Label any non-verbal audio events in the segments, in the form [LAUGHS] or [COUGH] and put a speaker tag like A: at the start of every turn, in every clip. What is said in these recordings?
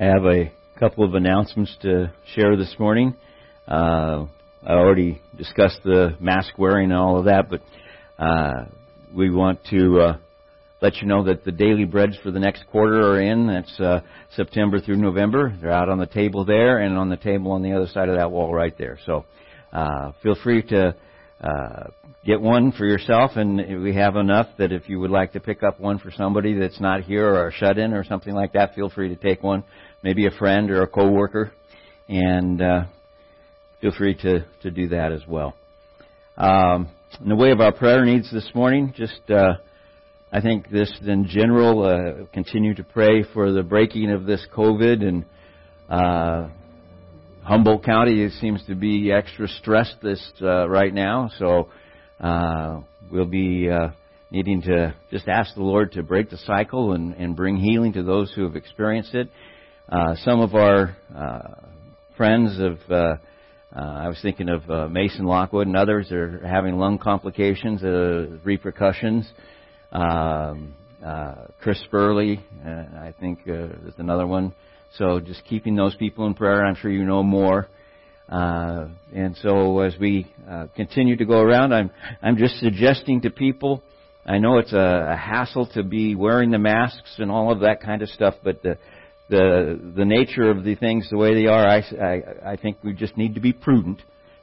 A: I have a couple of announcements to share this morning. Uh, I already discussed the mask wearing and all of that, but uh, we want to uh, let you know that the daily breads for the next quarter are in. That's uh, September through November. They're out on the table there and on the table on the other side of that wall right there. So uh, feel free to uh, get one for yourself, and we have enough that if you would like to pick up one for somebody that's not here or a shut-in or something like that, feel free to take one maybe a friend or a coworker, and uh, feel free to, to do that as well. Um, in the way of our prayer needs this morning, just uh, I think this in general, uh, continue to pray for the breaking of this COVID and uh, Humboldt County seems to be extra stressed this uh, right now, so uh, we'll be uh, needing to just ask the Lord to break the cycle and, and bring healing to those who have experienced it. Uh, some of our uh, friends of, uh, I was thinking of Mason Lockwood and others are having lung complications, repercussions. Um, Chris Spurley, uh, I think is another one. So just keeping those people in prayer. I'm sure you know more. Uh, and so as we uh, continue to go around, I'm I'm just suggesting to people. I know it's a, a hassle to be wearing the masks and all of that kind of stuff, but the the the nature of the things the way they are, I, I, I think we just need to be prudent,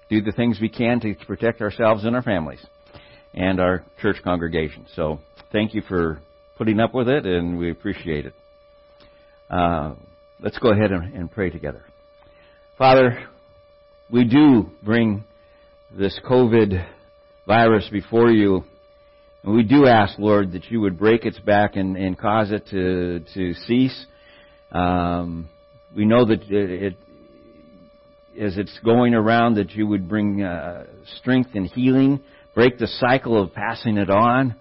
A: do the things we can to protect ourselves and our families, and our church congregation. So thank you for putting up with it, and we appreciate it. Uh, let's go ahead and, and pray together. Father, we do bring this COVID virus before you. And we do ask, Lord, that you would break its back and, and cause it to, to cease um, we know that it, as it's going around, that you would bring uh, strength and healing, break the cycle of passing it on,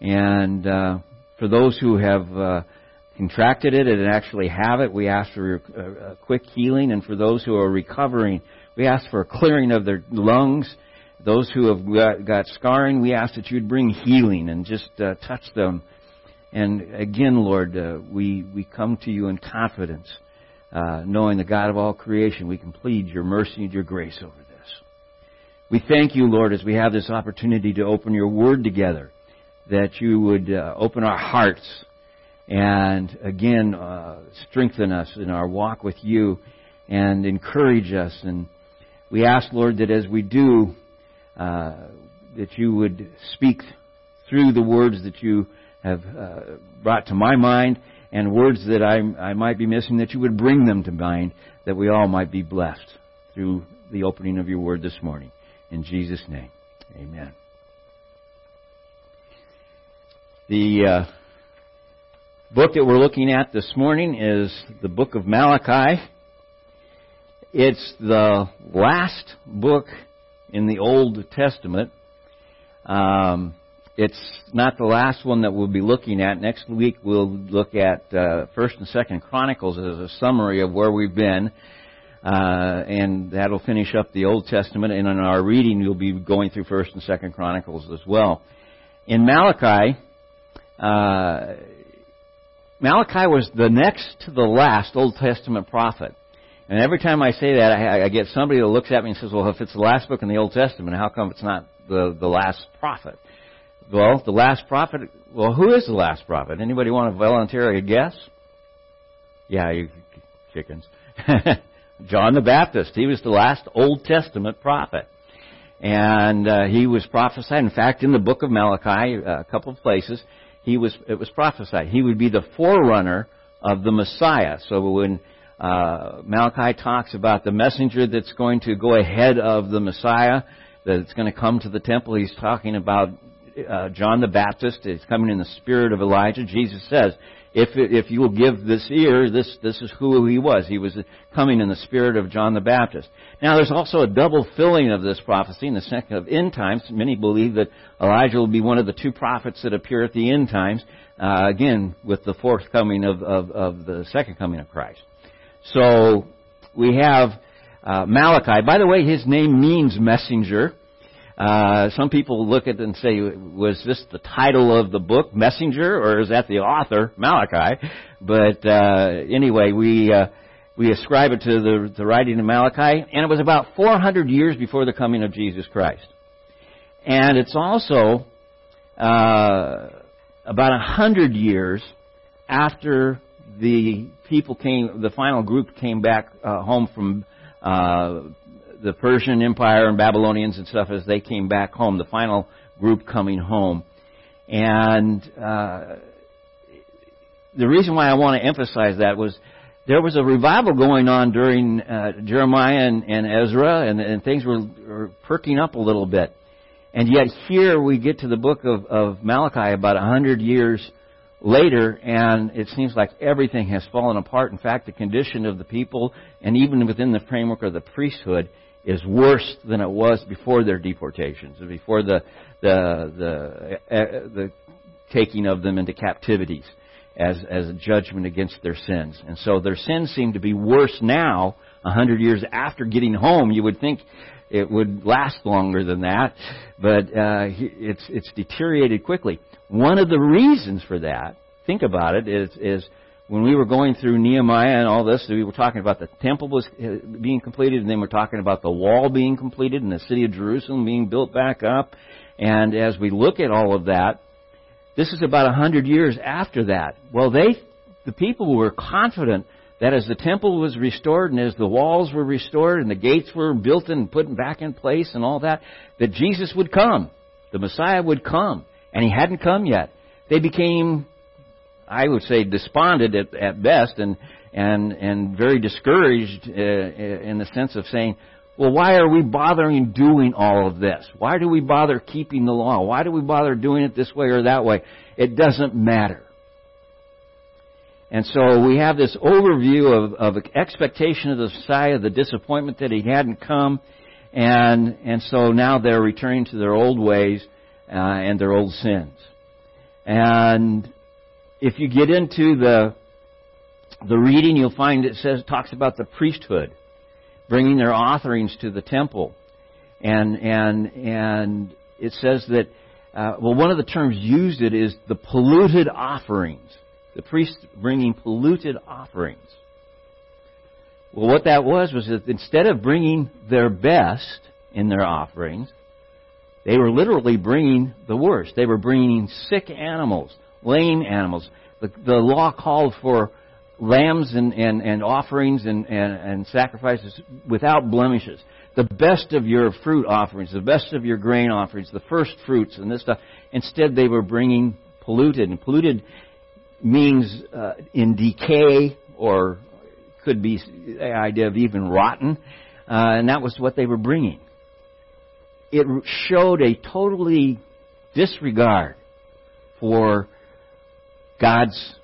A: and uh, for those who have uh, contracted it and actually have it, we ask for a quick healing, and for those who are recovering, we ask for a clearing of their lungs. Those who have got, got scarring, we ask that you'd bring healing and just uh, touch them and again, Lord, uh, we, we come to you in confidence, uh, knowing the God of all creation, we can plead your mercy and your grace over this. We thank you, Lord, as we have this opportunity to open your word together, that you would uh, open our hearts and again uh, strengthen us in our walk with you and encourage us. And we ask, Lord, that as we do, uh, that you would speak through the words that you have uh, brought to my mind and words that I, I might be missing, that you would bring them to mind, that we all might be blessed through the opening of your word this morning. In Jesus' name, amen. The uh, book that we're looking at this morning is the book of Malachi. It's the last book in the Old Testament. Um, it's not the last one that we'll be looking at. Next week we'll look at uh, First and Second Chronicles as a summary of where we've been, uh, and that'll finish up the Old Testament. And in our reading, you'll be going through First and Second Chronicles as well. In Malachi, uh, Malachi was the next to the last Old Testament prophet. And every time I say that, I, I get somebody that looks at me and says, "Well, if it's the last book in the Old Testament, how come it's not the the last prophet?" Well, the last prophet. Well, who is the last prophet? Anybody want to volunteer a guess? Yeah, you chickens. [LAUGHS] John the Baptist. He was the last Old Testament prophet. And uh, he was prophesied. In fact, in the book of Malachi, a couple of places, he was it was prophesied he would be the forerunner of the Messiah. So when uh, Malachi talks about the messenger that's going to go ahead of the Messiah, that it's going to come to the temple, he's talking about uh, John the Baptist is coming in the spirit of Elijah. Jesus says, if, if you will give this ear, this, this is who he was. He was coming in the spirit of John the Baptist. Now there's also a double filling of this prophecy in the second of end times. Many believe that Elijah will be one of the two prophets that appear at the end times, uh, again, with the forthcoming of, of, of the second coming of Christ. So, we have uh, Malachi. By the way, his name means messenger. Uh, some people look at it and say, was this the title of the book, Messenger, or is that the author, Malachi? But uh, anyway, we uh, we ascribe it to the, the writing of Malachi, and it was about 400 years before the coming of Jesus Christ. And it's also uh, about 100 years after the people came, the final group came back uh, home from uh, the Persian Empire and Babylonians and stuff as they came back home, the final group coming home. And uh, the reason why I want to emphasize that was there was a revival going on during uh, Jeremiah and, and Ezra, and, and things were, were perking up a little bit. And yet here we get to the book of, of Malachi about a hundred years later, and it seems like everything has fallen apart. In fact, the condition of the people, and even within the framework of the priesthood, is worse than it was before their deportations, before the the the, uh, the taking of them into captivities as as a judgment against their sins. And so their sins seem to be worse now, a hundred years after getting home. You would think it would last longer than that, but uh, it's it's deteriorated quickly. One of the reasons for that, think about it, is is when we were going through Nehemiah and all this, we were talking about the temple was uh, being completed, and then we're talking about the wall being completed and the city of Jerusalem being built back up. And as we look at all of that, this is about a hundred years after that. Well, they, the people were confident that as the temple was restored and as the walls were restored and the gates were built and put back in place and all that, that Jesus would come. The Messiah would come. And he hadn't come yet. They became I would say despondent at, at best and and and very discouraged uh, in the sense of saying, well, why are we bothering doing all of this? Why do we bother keeping the law? Why do we bother doing it this way or that way? It doesn't matter. And so we have this overview of, of expectation of the Messiah, the disappointment that he hadn't come, and and so now they're returning to their old ways uh, and their old sins. And if you get into the the reading, you'll find it says talks about the priesthood bringing their offerings to the temple, and and and it says that uh, well, one of the terms used it is the polluted offerings. The priest bringing polluted offerings. Well, what that was was that instead of bringing their best in their offerings, they were literally bringing the worst. They were bringing sick animals, lame animals. The, the law called for lambs and, and, and offerings and, and, and sacrifices without blemishes. The best of your fruit offerings, the best of your grain offerings, the first fruits and this stuff. Instead, they were bringing polluted. And polluted means uh, in decay or could be the idea of even rotten. Uh, and that was what they were bringing. It showed a totally disregard for God's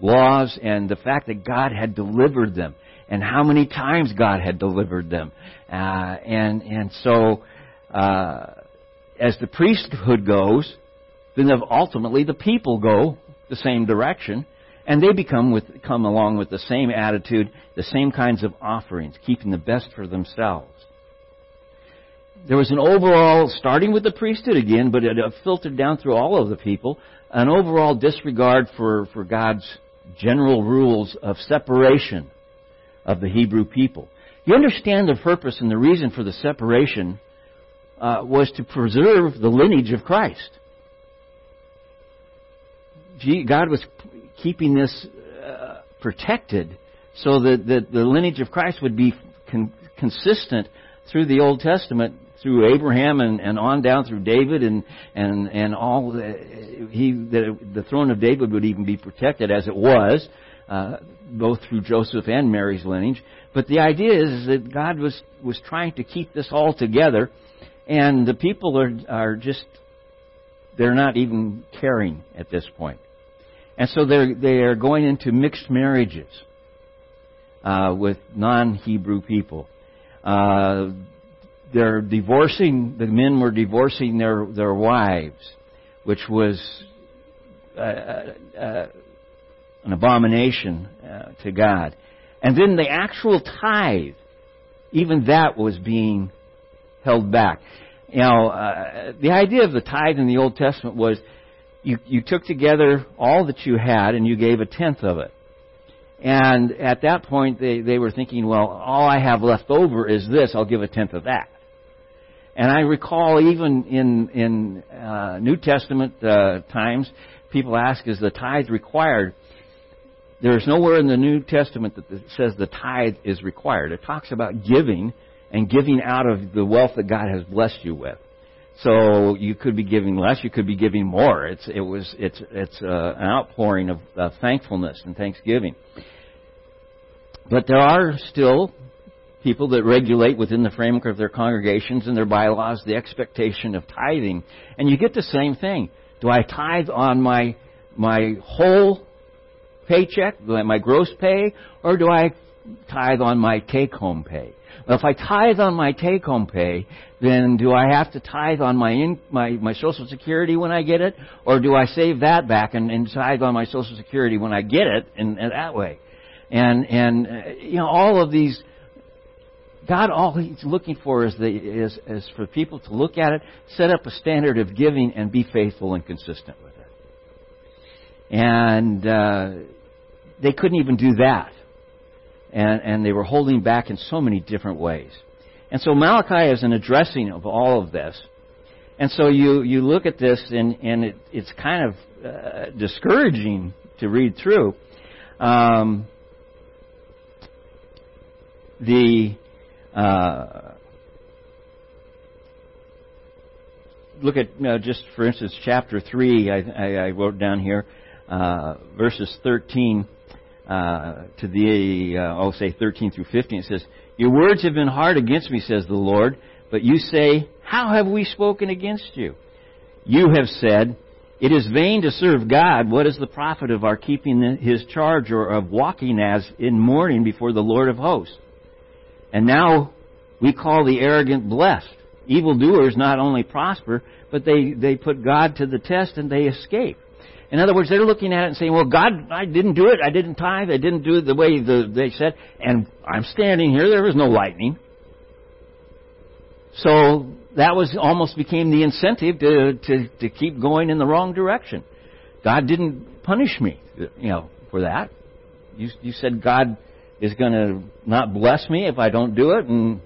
A: laws and the fact that God had delivered them and how many times God had delivered them. Uh, and, and so, uh, as the priesthood goes, then ultimately the people go the same direction and they become with, come along with the same attitude, the same kinds of offerings, keeping the best for themselves. There was an overall, starting with the priesthood again, but it filtered down through all of the people, an overall disregard for, for God's general rules of separation of the Hebrew people. You understand the purpose and the reason for the separation uh, was to preserve the lineage of Christ. God was keeping this uh, protected so that, that the lineage of Christ would be con- consistent through the Old Testament through Abraham and, and on down through David and and and all the, he the, the throne of David would even be protected as it was uh, both through Joseph and Mary's lineage. But the idea is, that God was was trying to keep this all together, and the people are are just they're not even caring at this point, and so they're they are going into mixed marriages uh, with non-Hebrew people. Uh, they're divorcing, the men were divorcing their, their wives, which was uh, uh, uh, an abomination uh, to God. And then the actual tithe, even that was being held back. you know, uh, the idea of the tithe in the Old Testament was you, you took together all that you had and you gave a tenth of it. And at that point, they, they were thinking, well, all I have left over is this. I'll give a tenth of that. And I recall even in in uh, New Testament uh, times, people ask, "Is the tithe required?" There's nowhere in the New Testament that says the tithe is required. It talks about giving and giving out of the wealth that God has blessed you with. So you could be giving less, you could be giving more. It's it was it's it's uh, an outpouring of uh, thankfulness and thanksgiving. But there are still people that regulate within the framework of their congregations and their bylaws the expectation of tithing. And you get the same thing. Do I tithe on my my whole paycheck, my gross pay, or do I tithe on my take home pay? Well, if I tithe on my take home pay, then do I have to tithe on my in, my my social security when I get it, or do I save that back and, and tithe on my social security when I get it, and that way? And and uh, you know all of these God, all He's looking for is, the, is, is for people to look at it, set up a standard of giving, and be faithful and consistent with it. And uh, they couldn't even do that. And, and they were holding back in so many different ways. And so Malachi is an addressing of all of this. And so you, you look at this, and, and it, it's kind of uh, discouraging to read through. Um, the uh, look at you know, just for instance chapter 3 I, I, I wrote down here uh, verses 13 uh, to the uh, I'll say 13 through 15 it says your words have been hard against me says the Lord but you say how have we spoken against you you have said it is vain to serve God. What is the profit of our keeping his charge or of walking as in mourning before the Lord of hosts and now we call the arrogant blessed. Evildoers not only prosper, but they, they put God to the test and they escape. In other words, they're looking at it and saying, well, God, I didn't do it. I didn't tithe. I didn't do it the way the, they said. And I'm standing here. There was no lightning. So that was almost became the incentive to, to, to keep going in the wrong direction. God didn't punish me, you know, for that. You, you said God is going to not bless me if I don't do it, and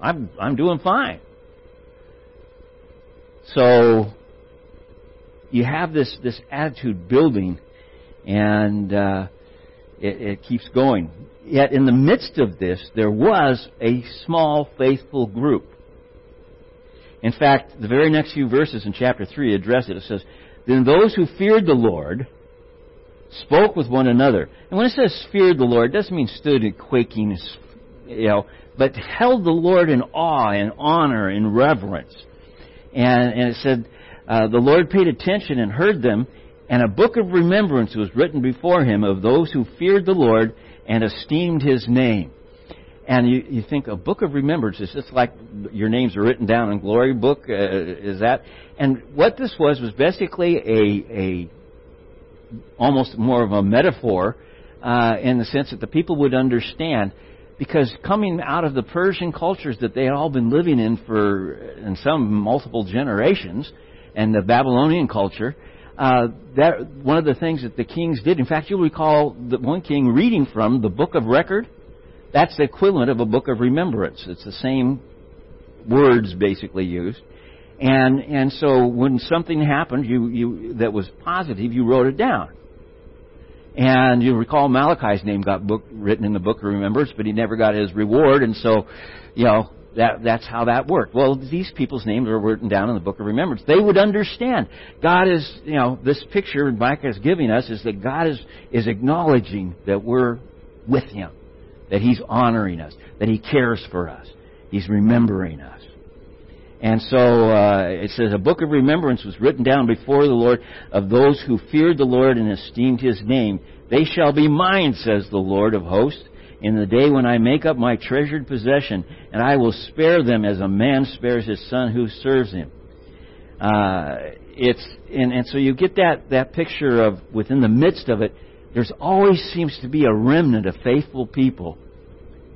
A: I'm I'm doing fine. So you have this this attitude building, and uh, it, it keeps going. Yet in the midst of this, there was a small faithful group. In fact, the very next few verses in chapter three address it. It says, "Then those who feared the Lord." Spoke with one another. And when it says feared the Lord, it doesn't mean stood in quaking, you know, but held the Lord in awe and honor and reverence. And, and it said, uh, the Lord paid attention and heard them, and a book of remembrance was written before him of those who feared the Lord and esteemed his name. And you, you think a book of remembrance is just like your names are written down in glory book. Uh, is that? And what this was was basically a a almost more of a metaphor uh, in the sense that the people would understand because coming out of the Persian cultures that they had all been living in for in some multiple generations, and the Babylonian culture, uh, that one of the things that the kings did. In fact, you'll recall that one king reading from the book of record. That's the equivalent of a book of remembrance. It's the same words basically used. And and so when something happened, you you that was positive, you wrote it down. And you recall Mordecai's name got book, written in the book of remembrance, but he never got his reward, and so, you know, that that's how that worked. Well, these people's names were written down in the book of remembrance. They would understand. God is, you know, this picture Micah is giving us is that God is is acknowledging that we're with Him, that He's honoring us, that He cares for us, He's remembering us. And so uh, it says, A book of remembrance was written down before the Lord of those who feared the Lord and esteemed his name. They shall be mine, says the Lord of hosts, in the day when I make up my treasured possession, and I will spare them as a man spares his son who serves him. Uh, it's and, and so you get that that picture of within the midst of it, there's always seems to be a remnant of faithful people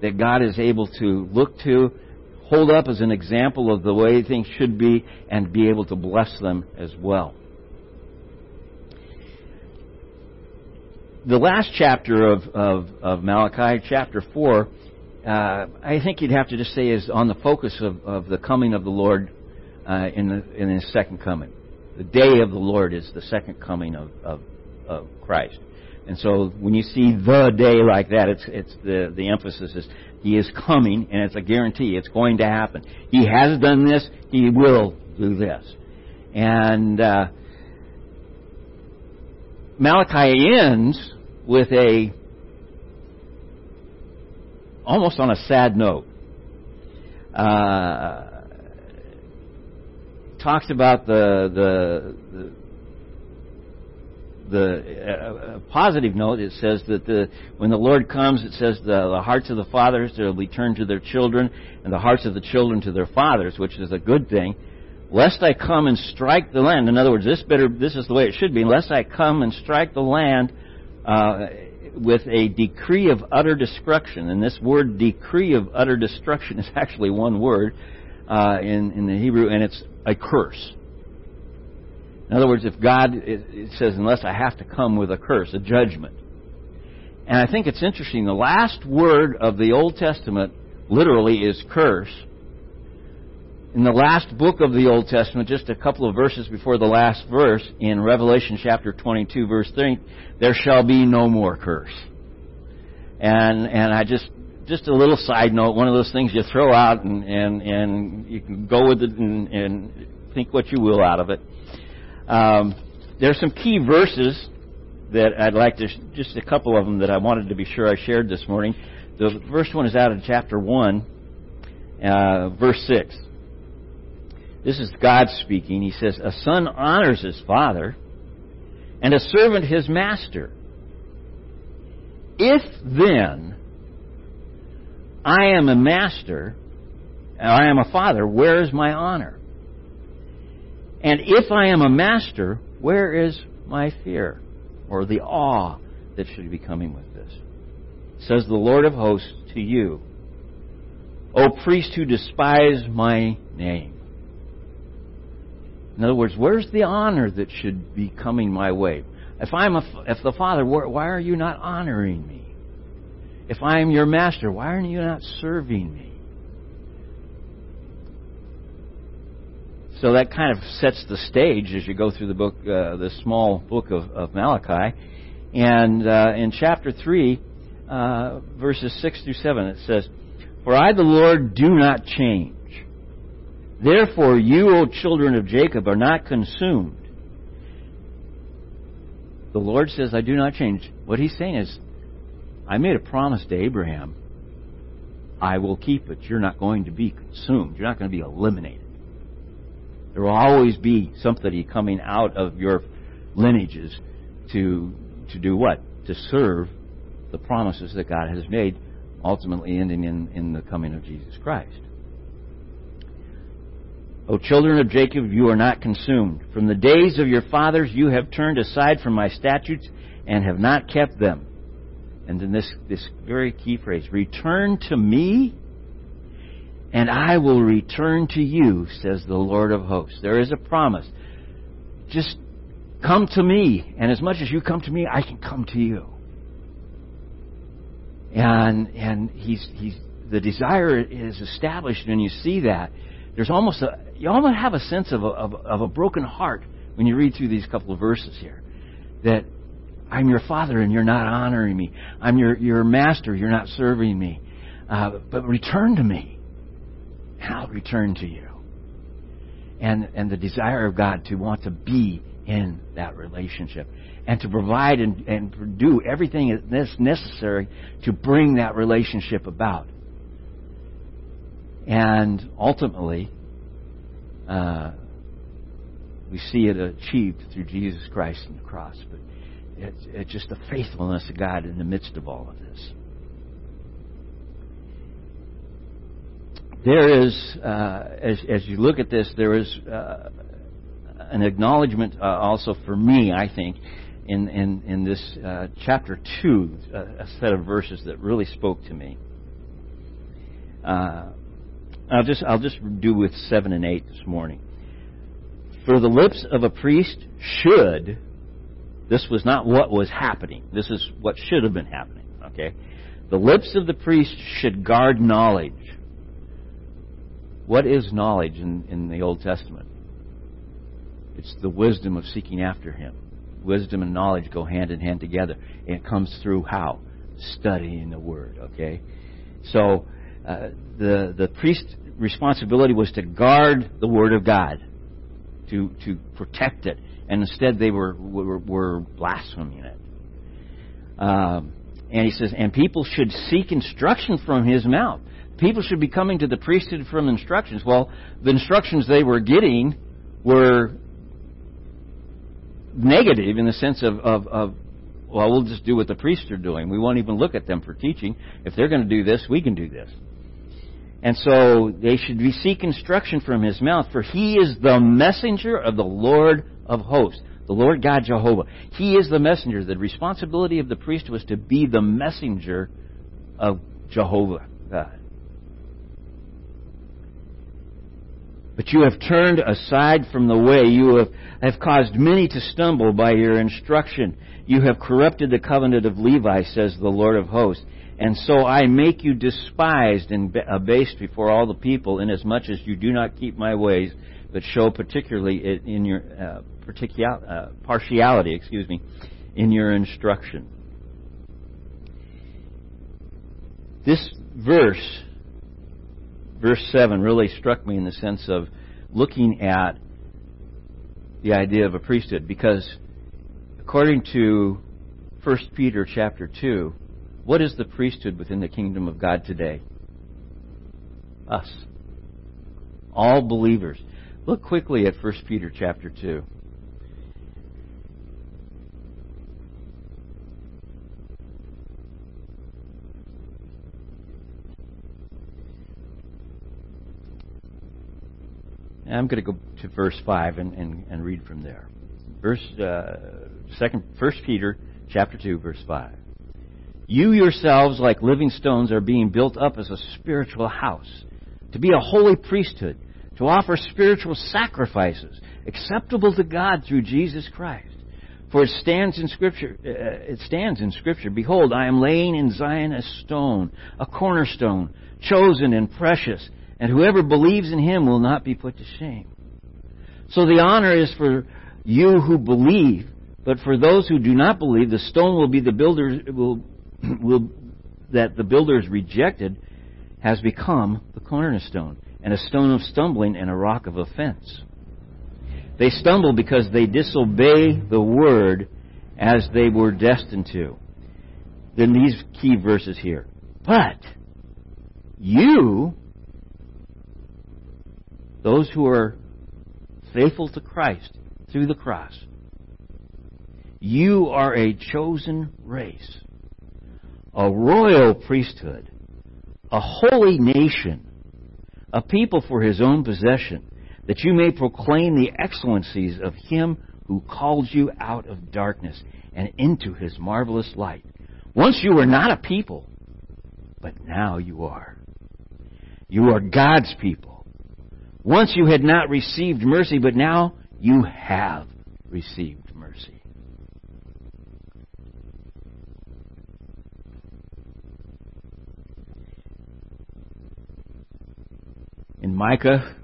A: that God is able to look to hold up as an example of the way things should be and be able to bless them as well. The last chapter of, of, of Malachi, chapter 4, uh, I think you'd have to just say is on the focus of, of the coming of the Lord uh, in, the, in His second coming. The day of the Lord is the second coming of, of, of Christ. And so when you see the day like that, it's, it's the, the emphasis is He is coming, and it's a guarantee. It's going to happen. He has done this. He will do this. And uh, Malachi ends with a almost on a sad note. Uh, talks about the the, the the uh, positive note, it says that the, when the Lord comes, it says the, the hearts of the fathers will be turned to their children, and the hearts of the children to their fathers, which is a good thing. Lest I come and strike the land. In other words, this better. This is the way it should be. Lest I come and strike the land uh, with a decree of utter destruction. And this word "decree of utter destruction" is [LAUGHS] actually one word uh, in in the Hebrew, and it's a curse. In other words, if God, it says, unless I have to come with a curse, a judgment. And I think it's interesting. The last word of the Old Testament literally is curse. In the last book of the Old Testament, just a couple of verses before the last verse, in Revelation chapter 22, verse 3, there shall be no more curse. And, and I just, just a little side note, one of those things you throw out and, and, and you can go with it and, and think what you will out of it. Um, there's some key verses that I'd like to, just a couple of them that I wanted to be sure I shared this morning. The first one is out of chapter 1, uh, verse 6. This is God speaking. He says, A son honors his father, and a servant his master. If then I am a master, and I am a father, where is my honor? And if I am a master, where is my fear or the awe that should be coming with this? Says the Lord of hosts to you, O priest who despise my name. In other words, where's the honor that should be coming my way? If I'm a, if the Father, why are you not honoring me? If I am your master, why are you not serving me? So that kind of sets the stage as you go through the book, uh, the small book of, of Malachi. And uh, in chapter 3, uh, verses 6 through 7, it says, For I, the Lord, do not change. Therefore, you, O children of Jacob, are not consumed. The Lord says, I do not change. What he's saying is, I made a promise to Abraham. I will keep it. You're not going to be consumed. You're not going to be eliminated. There will always be somebody coming out of your lineages to to do what? To serve the promises that God has made, ultimately ending in, in the coming of Jesus Christ. O children of Jacob, you are not consumed. From the days of your fathers you have turned aside from my statutes and have not kept them. And then this, this very key phrase, return to me and I will return to you, says the Lord of hosts. There is a promise. Just come to me, and as much as you come to me, I can come to you. And and he's he's the desire is established, and you see that. There's almost a you almost have a sense of a, of, of a broken heart when you read through these couple of verses here. That I'm your father and you're not honoring me. I'm your your master, you're not serving me. Uh, but return to me I'll return to you. And, and the desire of God to want to be in that relationship and to provide and, and do everything that's necessary to bring that relationship about. And ultimately, uh, we see it achieved through Jesus Christ and the cross. But it's, it's just the faithfulness of God in the midst of all of this. There is, uh, as, as you look at this, there is uh, an acknowledgement uh, also for me, I think, in, in, in this uh, chapter 2, a set of verses that really spoke to me. Uh, I'll just I'll just do with seven and eight this morning. For the lips of a priest should. This was not what was happening. This is what should have been happening. Okay, the lips of the priest should guard knowledge. What is knowledge in, in the Old Testament? It's the wisdom of seeking after Him. Wisdom and knowledge go hand in hand together. And it comes through how? Studying the Word, okay? So, uh, the, the priest's responsibility was to guard the Word of God, to, to protect it. And instead they were, were, were blaspheming it. Um, and he says, and people should seek instruction from his mouth. People should be coming to the priesthood from instructions. Well, the instructions they were getting were negative in the sense of, of, of, well, we'll just do what the priests are doing. We won't even look at them for teaching. If they're going to do this, we can do this. And so they should seek instruction from his mouth, for he is the messenger of the Lord of hosts, the Lord God Jehovah. He is the messenger. The responsibility of the priest was to be the messenger of Jehovah God. But you have turned aside from the way. You have, have caused many to stumble by your instruction. You have corrupted the covenant of Levi, says the Lord of hosts. And so I make you despised and abased before all the people, inasmuch as you do not keep my ways, but show particularly in your uh, particular, uh, partiality, excuse me, in your instruction. This verse verse 7 really struck me in the sense of looking at the idea of a priesthood because according to 1 Peter chapter 2, what is the priesthood within the kingdom of God today? Us. All believers. Look quickly at 1 Peter chapter 2. And I'm going to go to verse 5 and, and, and read from there. Verse, uh, second, 1 Peter chapter 2, verse 5. You yourselves, like living stones, are being built up as a spiritual house, to be a holy priesthood, to offer spiritual sacrifices acceptable to God through Jesus Christ. For it stands in Scripture. Uh, it stands in Scripture. Behold, I am laying in Zion a stone, a cornerstone, chosen and precious and whoever believes in him will not be put to shame. So the honor is for you who believe, but for those who do not believe, the stone will be the builders will [CLEARS THROAT] will that the builders rejected has become the cornerstone, and a stone of stumbling and a rock of offense. They stumble because they disobey the word as they were destined to. Then these key verses here. But you those who are faithful to Christ through the cross. You are a chosen race, a royal priesthood, a holy nation, a people for his own possession, that you may proclaim the excellencies of him who called you out of darkness and into his marvelous light. Once you were not a people, but now you are. You are God's people once you had not received mercy, but now you have received mercy. In Micah,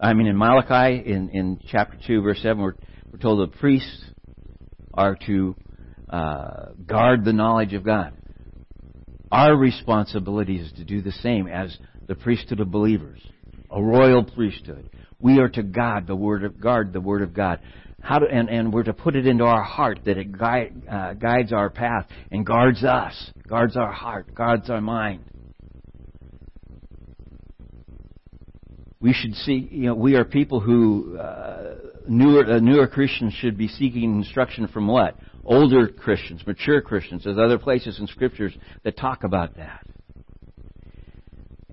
A: I mean in Malachi, in, in chapter 2, verse 7, we're, we're told the priests are to uh, guard the knowledge of God. Our responsibility is to do the same as the priesthood of believers a royal priesthood. We are to God the word of guard the word of God. How and, and we're to put it into our heart that it guide, uh, guides our path and guards us, guards our heart, guards our mind. We should see, you know, we are people who uh, newer uh, newer Christians should be seeking instruction from what older Christians, mature Christians. There's other places in scriptures that talk about that.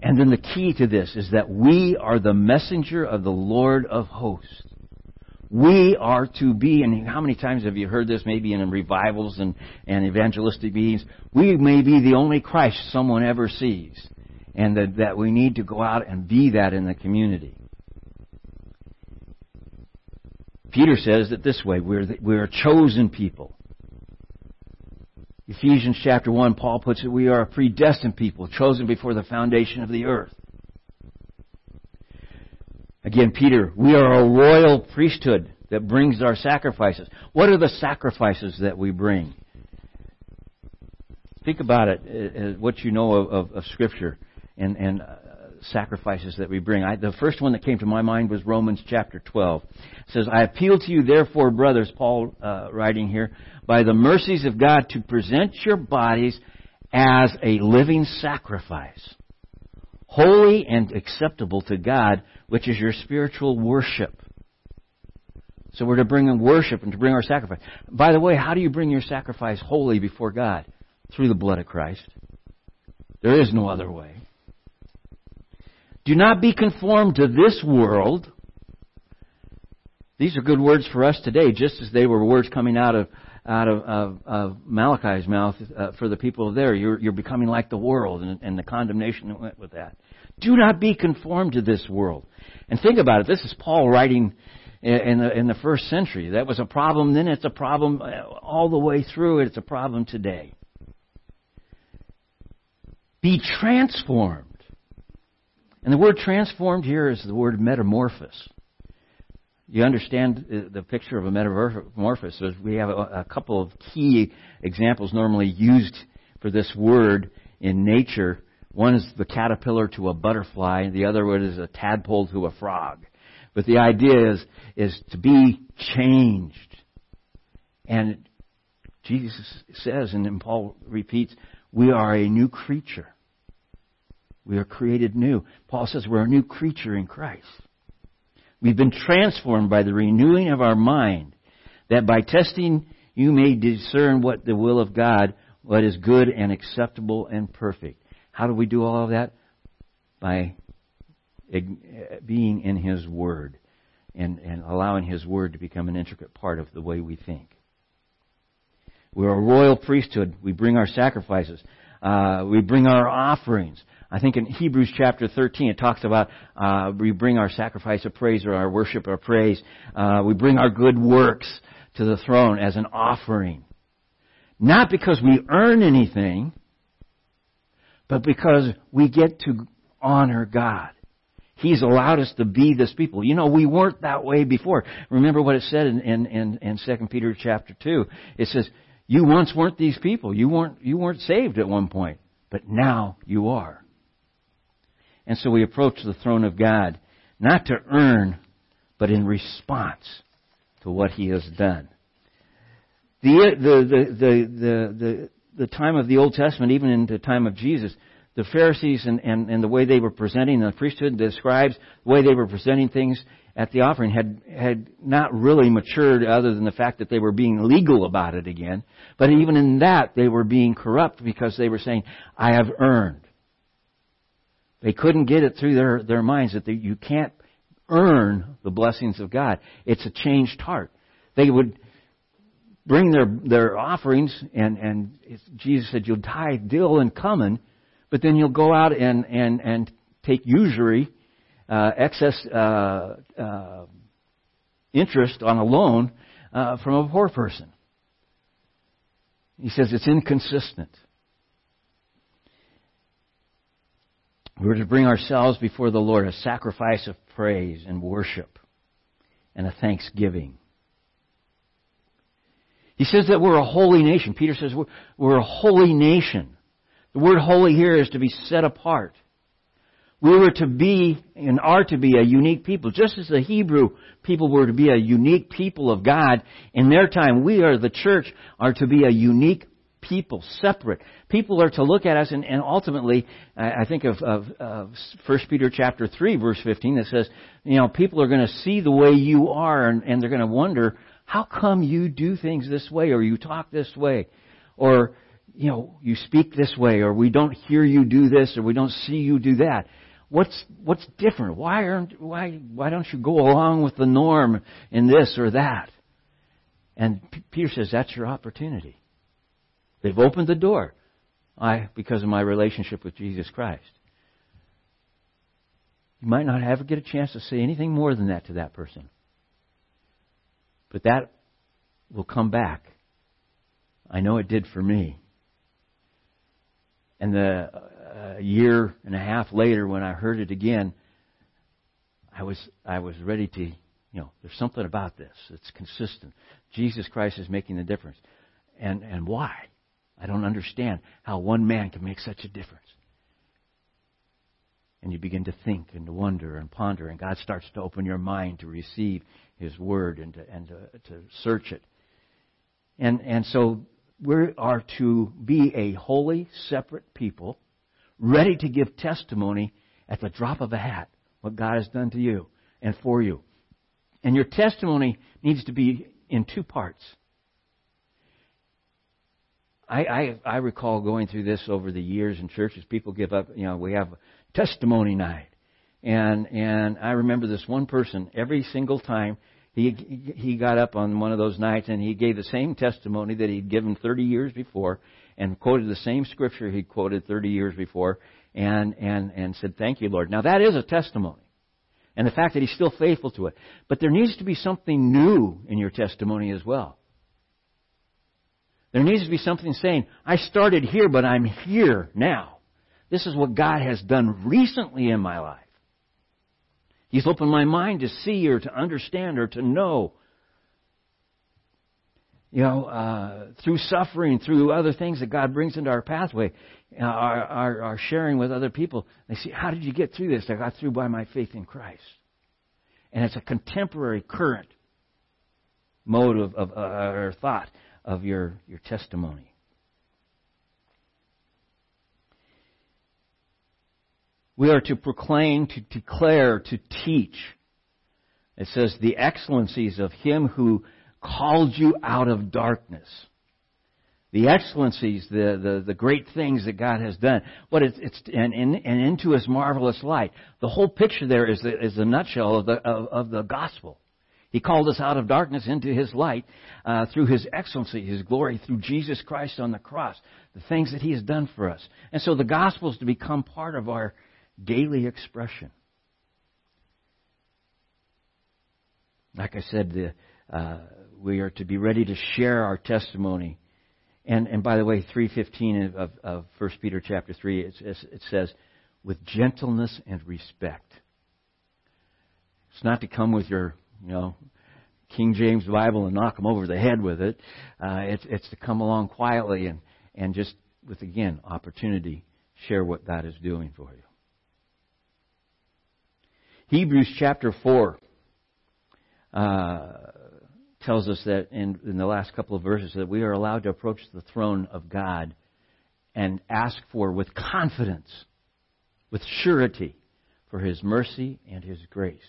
A: And then the key to this is that we are the messenger of the Lord of hosts. We are to be, and how many times have you heard this maybe in revivals and, and evangelistic meetings? We may be the only Christ someone ever sees. and that, that we need to go out and be that in the community. Peter says it this way we're, the, we're a chosen people. Ephesians chapter 1, Paul puts it, we are a predestined people, chosen before the foundation of the earth. Again, Peter, we are a royal priesthood that brings our sacrifices. What are the sacrifices that we bring? Think about it, uh, uh, what you know of, of, of Scripture and, and uh, sacrifices that we bring. I, the first one that came to my mind was Romans chapter 12. It says, I appeal to you, therefore, brothers, Paul uh, writing here, by the mercies of God, to present your bodies as a living sacrifice, holy and acceptable to God, which is your spiritual worship. So we're to bring in worship and to bring our sacrifice. By the way, how do you bring your sacrifice holy before God? Through the blood of Christ. There is no other way. Do not be conformed to this world. These are good words for us today, just as they were words coming out of out of, of, of Malachi's mouth uh, for the people there. You're, you're becoming like the world, and, and the condemnation that went with that. Do not be conformed to this world. And think about it. This is Paul writing in the, in the first century. That was a problem then. It's a problem uh, all the way through. It's a problem today. Be transformed and the word transformed here is the word metamorphosis. You understand the picture of a metamorphosis. We have a, couple of key examples normally used for this word in nature. One is the caterpillar to a butterfly, the other one is a tadpole to a frog. But the idea is, is to be changed. And Jesus says, and then Paul repeats, we are a new creature. We are created new. Paul says we're a new creature in Christ. We've been transformed by the renewing of our mind, that by testing you may discern what the will of God, what is good and acceptable and perfect. How do we do all of that? By being in His Word and, and allowing His Word to become an intricate part of the way we think. We're a royal priesthood. We bring our sacrifices. Uh, we bring our offerings. I think in Hebrews chapter 13 it talks about uh, we bring our sacrifice of praise or our worship or praise. Uh, we bring our good works to the throne as an offering. Not because we earn anything, but because we get to honor God. He's allowed us to be this people. You know, we weren't that way before. Remember what it said in, in, in, in 2 Peter chapter 2. It says, you once weren't these people. You weren't, you weren't saved at one point, but now you are. And so we approach the throne of God, not to earn, but in response to what He has done. The, the, the, the, the, time of the Old Testament, even in the time of Jesus, the Pharisees and, and, and the way they were presenting the priesthood, the scribes, the way they were presenting things at the offering had, had not really matured other than the fact that they were being legal about it again. But even in that, they were being corrupt because they were saying, I have earned. They couldn't get it through their, their minds that you can't earn the blessings of God. It's a changed heart. They would bring their, their offerings, and, and Jesus said, You'll tithe dill and cumin, but then you'll go out and, and, and take usury, uh, excess uh, uh, interest on a loan uh, from a poor person. He says it's inconsistent. We're to bring ourselves before the Lord a sacrifice of praise and worship and a thanksgiving. He says that we're a holy nation. Peter says we're, we're a holy nation. The word holy here is to be set apart. We were to be and are to be a unique people. Just as the Hebrew people were to be a unique people of God in their time, we are the church are to be a unique people, separate. People are to look at us, and, and ultimately, I think of, of, of 1 Peter chapter 3, verse 15, that says, you know, people are going to see the way you are, and, and they're going to wonder, how come you do things this way, or you talk this way, or, you know, you speak this way, or we don't hear you do this, or we don't see you do that. What's what's different? Why aren't why why don't you go along with the norm in this or that? And P- Peter says that's your opportunity. They've opened the door. I, because of my relationship with Jesus Christ. You might not ever get a chance to say anything more than that to that person. But that will come back. I know it did for me. And the uh, year and a half later, when I heard it again, I was I was ready to, you know, there's something about this. It's consistent. Jesus Christ is making the difference, and and why? I don't understand how one man can make such a difference. And you begin to think and to wonder and ponder, and God starts to open your mind to receive His Word and to, and to, to search it. And, and so we are to be a holy, separate people, ready to give testimony at the drop of a hat what God has done to you and for you. And your testimony needs to be in two parts. I, I, I recall going through this over the years in churches. People give up, you know, we have testimony night. And, and I remember this one person every single time he, he got up on one of those nights and he gave the same testimony that he'd given 30 years before and quoted the same scripture he'd quoted 30 years before and, and, and said, Thank you, Lord. Now that is a testimony. And the fact that he's still faithful to it. But there needs to be something new in your testimony as well. There needs to be something saying, I started here, but I'm here now. This is what God has done recently in my life. He's opened my mind to see or to understand or to know. You know, uh, through suffering, through other things that God brings into our pathway, uh, our, sharing with other people, they say, How did you get through this? I got through by my faith in Christ. And it's a contemporary, current mode of, of uh, or thought of your, your testimony. We are to proclaim, to declare, to teach. It says, the excellencies of Him who called you out of darkness. The excellencies, the, the, the great things that God has done. What it's, it's and, and, and into His marvelous light. The whole picture there is the, is the nutshell of the, of, of the gospel. He called us out of darkness into His light uh, through His excellency, His glory, through Jesus Christ on the cross, the things that He has done for us. And so the gospel is to become part of our daily expression. Like I said, the, uh, we are to be ready to share our testimony. And, and by the way, 3.15 of, of 1 Peter chapter 3, it, it says, with gentleness and respect. It's not to come with your, you know, King James Bible and knock them over the head with it. Uh, it's, it's to come along quietly and, and just with, again, opportunity, share what God is doing for you. Hebrews chapter 4 uh, tells us that in, in the last couple of verses that we are allowed to approach the throne of God and ask for with confidence, with surety, for His mercy and His grace.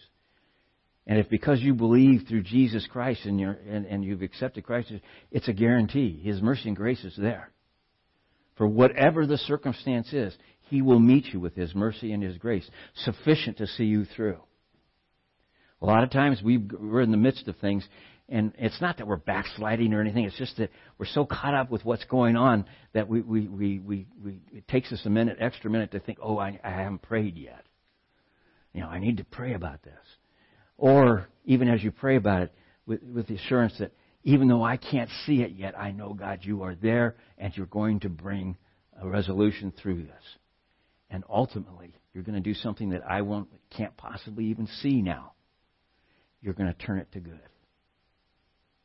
A: And if because you believe through Jesus Christ and, and, and you've accepted Christ, it's a guarantee. His mercy and grace is there. For whatever the circumstance is, he will meet you with His mercy and His grace, sufficient to see you through. A lot of times we are in the midst of things, and it's not that we're backsliding or anything. It's just that we're so caught up with what's going on that we, we, we, we, we it takes us a minute, extra minute to think, oh, I, I haven't prayed yet. You know, I need to pray about this. Or even as you pray about it, with, with the assurance that even though I can't see it yet, I know, God, you are there and you're going to bring a resolution through this. And ultimately, you're going to do something that I won't, can't possibly even see now. You're going to turn it to good.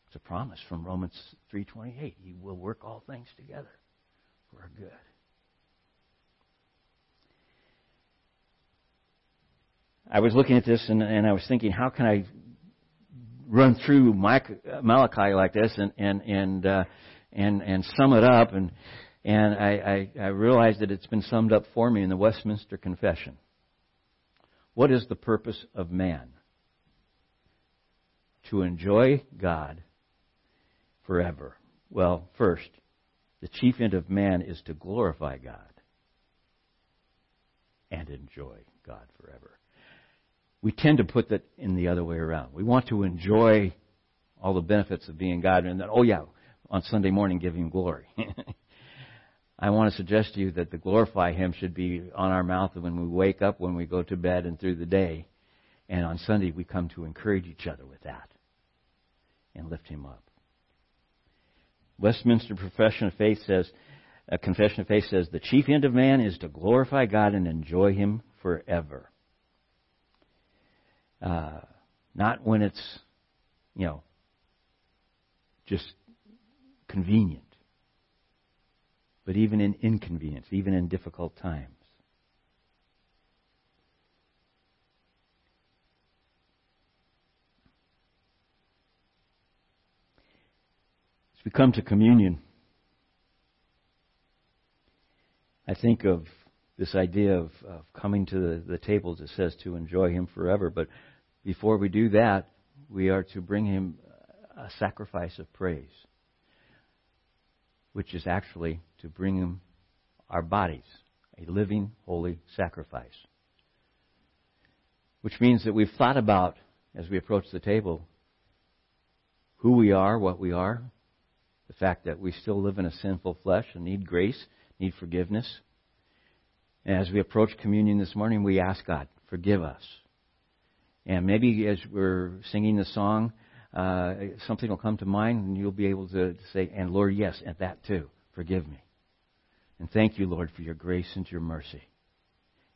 A: It's a promise from Romans 3:28. He will work all things together for good. I was looking at this and, and I was thinking, how can I run through Malachi like this and and and uh, and and sum it up and and I, I, I realized that it's been summed up for me in the Westminster Confession. What is the purpose of man? To enjoy God forever. Well, first, the chief end of man is to glorify God and enjoy God forever. We tend to put that in the other way around. We want to enjoy all the benefits of being God and then, oh yeah, on Sunday morning give Him glory. [LAUGHS]
B: I want to suggest to you that the glorify Him should be on our mouth when we wake up, when we go to bed, and through the day. And on Sunday, we come to encourage each other with that and lift Him up. Westminster Profession of Faith says, a confession of faith says, the chief end of man is to glorify God and enjoy Him forever. Uh, not when it's, you know, just convenient, but even in inconvenience, even in difficult times. As we come to communion, I think of this idea of, of coming to the, the table that says to enjoy Him forever. But before we do that, we are to bring Him a sacrifice of praise, which is actually to bring Him our bodies, a living, holy sacrifice. Which means that we've thought about, as we approach the table, who we are, what we are, the fact that we still live in a sinful flesh and need grace, need forgiveness. And as we approach communion this morning, we ask God, forgive us. And maybe as we're singing the song, uh, something will come to mind and you'll be able to say, and Lord, yes, at that too, forgive me. And thank you, Lord, for your grace and your mercy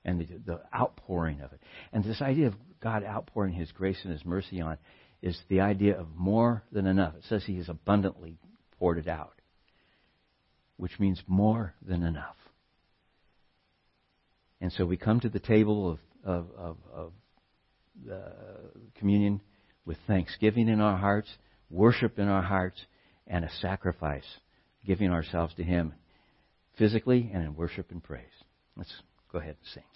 B: and the, the outpouring of it. And this idea of God outpouring His grace and His mercy on is the idea of more than enough. It says He has abundantly poured it out, which means more than enough. And so we come to the table of, of, of, of the communion with thanksgiving in our hearts, worship in our hearts, and a sacrifice, giving ourselves to Him physically and in worship and praise. Let's go ahead and sing.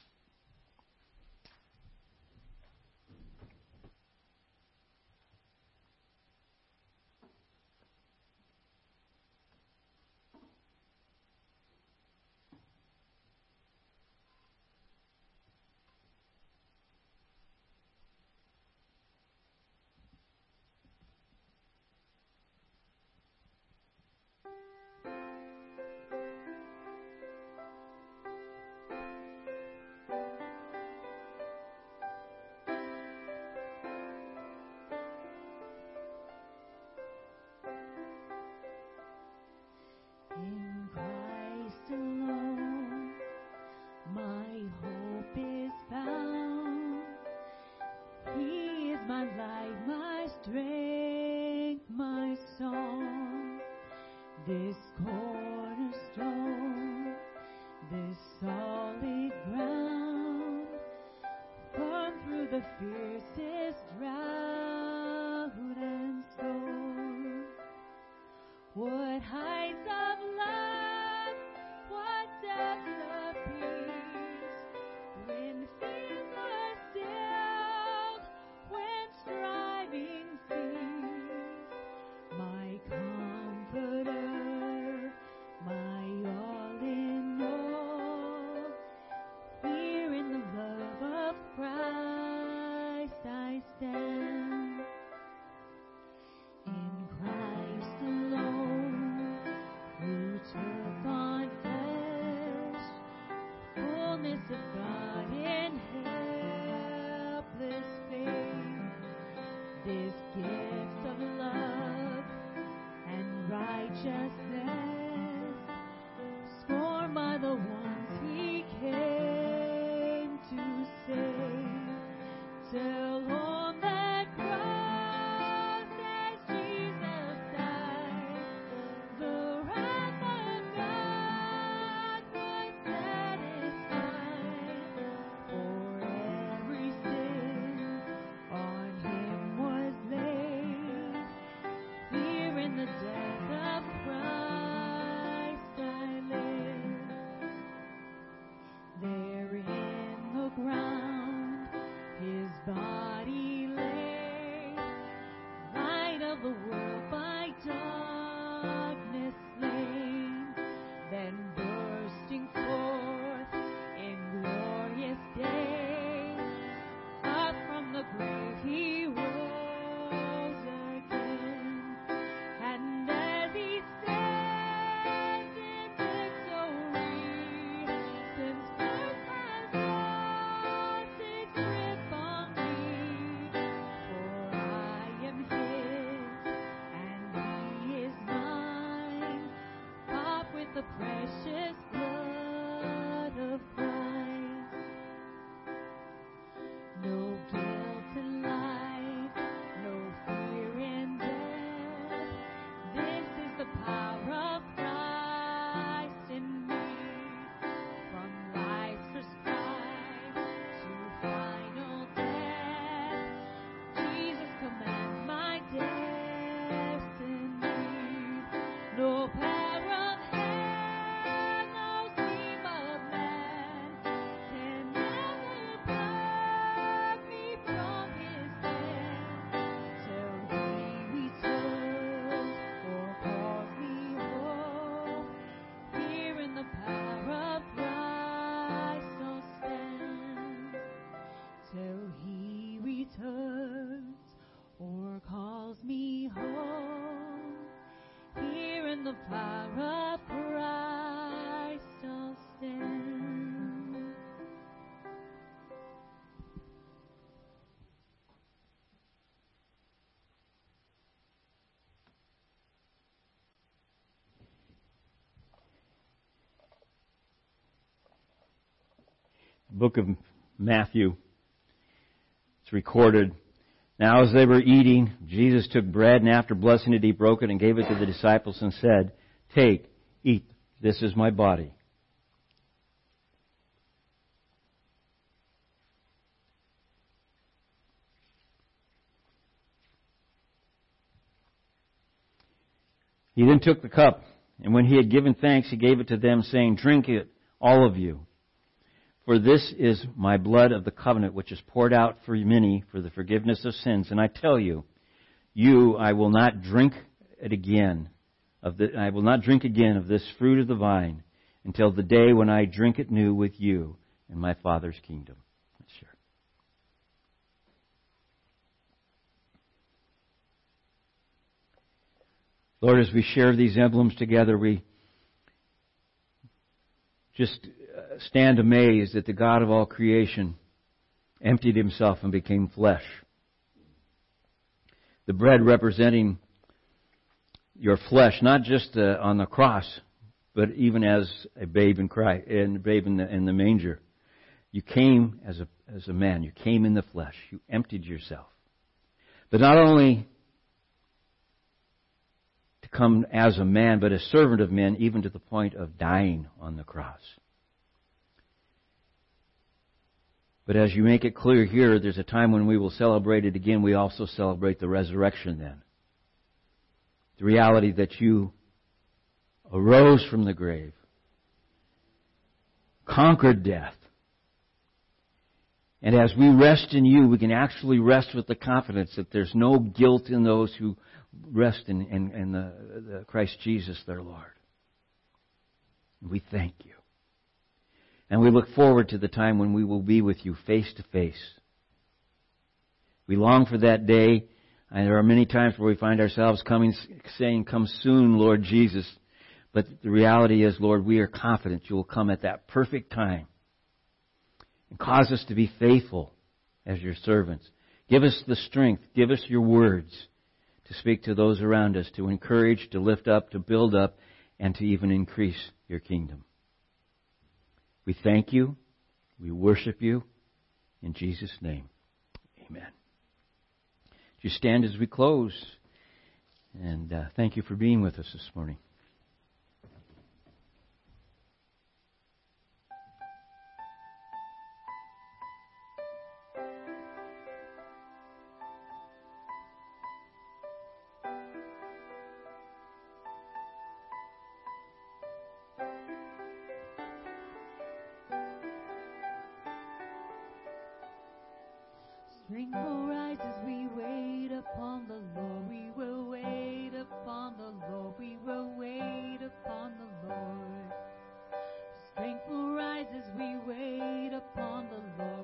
A: Book of Matthew. It's recorded. Now as they were eating, Jesus took bread and after blessing it, he broke it and gave it to the disciples and said, Take, eat, this is my body. He then took the cup, and when he had given thanks, he gave it to them, saying, Drink it, all of you. For this is my blood of the covenant, which is poured out for many for the forgiveness of sins. And I tell you, you, I will not drink it again. Of the, I will not drink again of this fruit of the vine until the day when I drink it new with you in my Father's kingdom. Let's share. Lord, as we share these emblems together, we just stand amazed that the God of all creation emptied himself and became flesh. The bread representing your flesh, not just uh, on the cross, but even as a babe in Christ, babe in the, in the manger. You came as a, as a man. You came in the flesh. You emptied yourself. But not only to come as a man, but a servant of men, even to the point of dying on the cross. But as you make it clear here, there's a time when we will celebrate it again. We also celebrate the resurrection then. The reality that you arose from the grave, conquered death. And as we rest in you, we can actually rest with the confidence that there's no guilt in those who rest in, in, in the, the Christ Jesus, their Lord. we thank you. And we look forward to the time when we will be with you face to face. We long for that day, and there are many times where we find ourselves coming, saying, Come soon, Lord Jesus. But the reality is, Lord, we are confident you will come at that perfect time and cause us to be faithful as your servants. Give us the strength, give us your words to speak to those around us, to encourage, to lift up, to build up, and to even increase your kingdom. We thank you. We worship you. In Jesus' name, amen. You stand as we close. And uh, thank you for being with us this morning.
B: Rainbow rises, we wait upon the Lord. We will wait upon the Lord. We will wait upon the Lord. Strength will rises, we wait upon the Lord.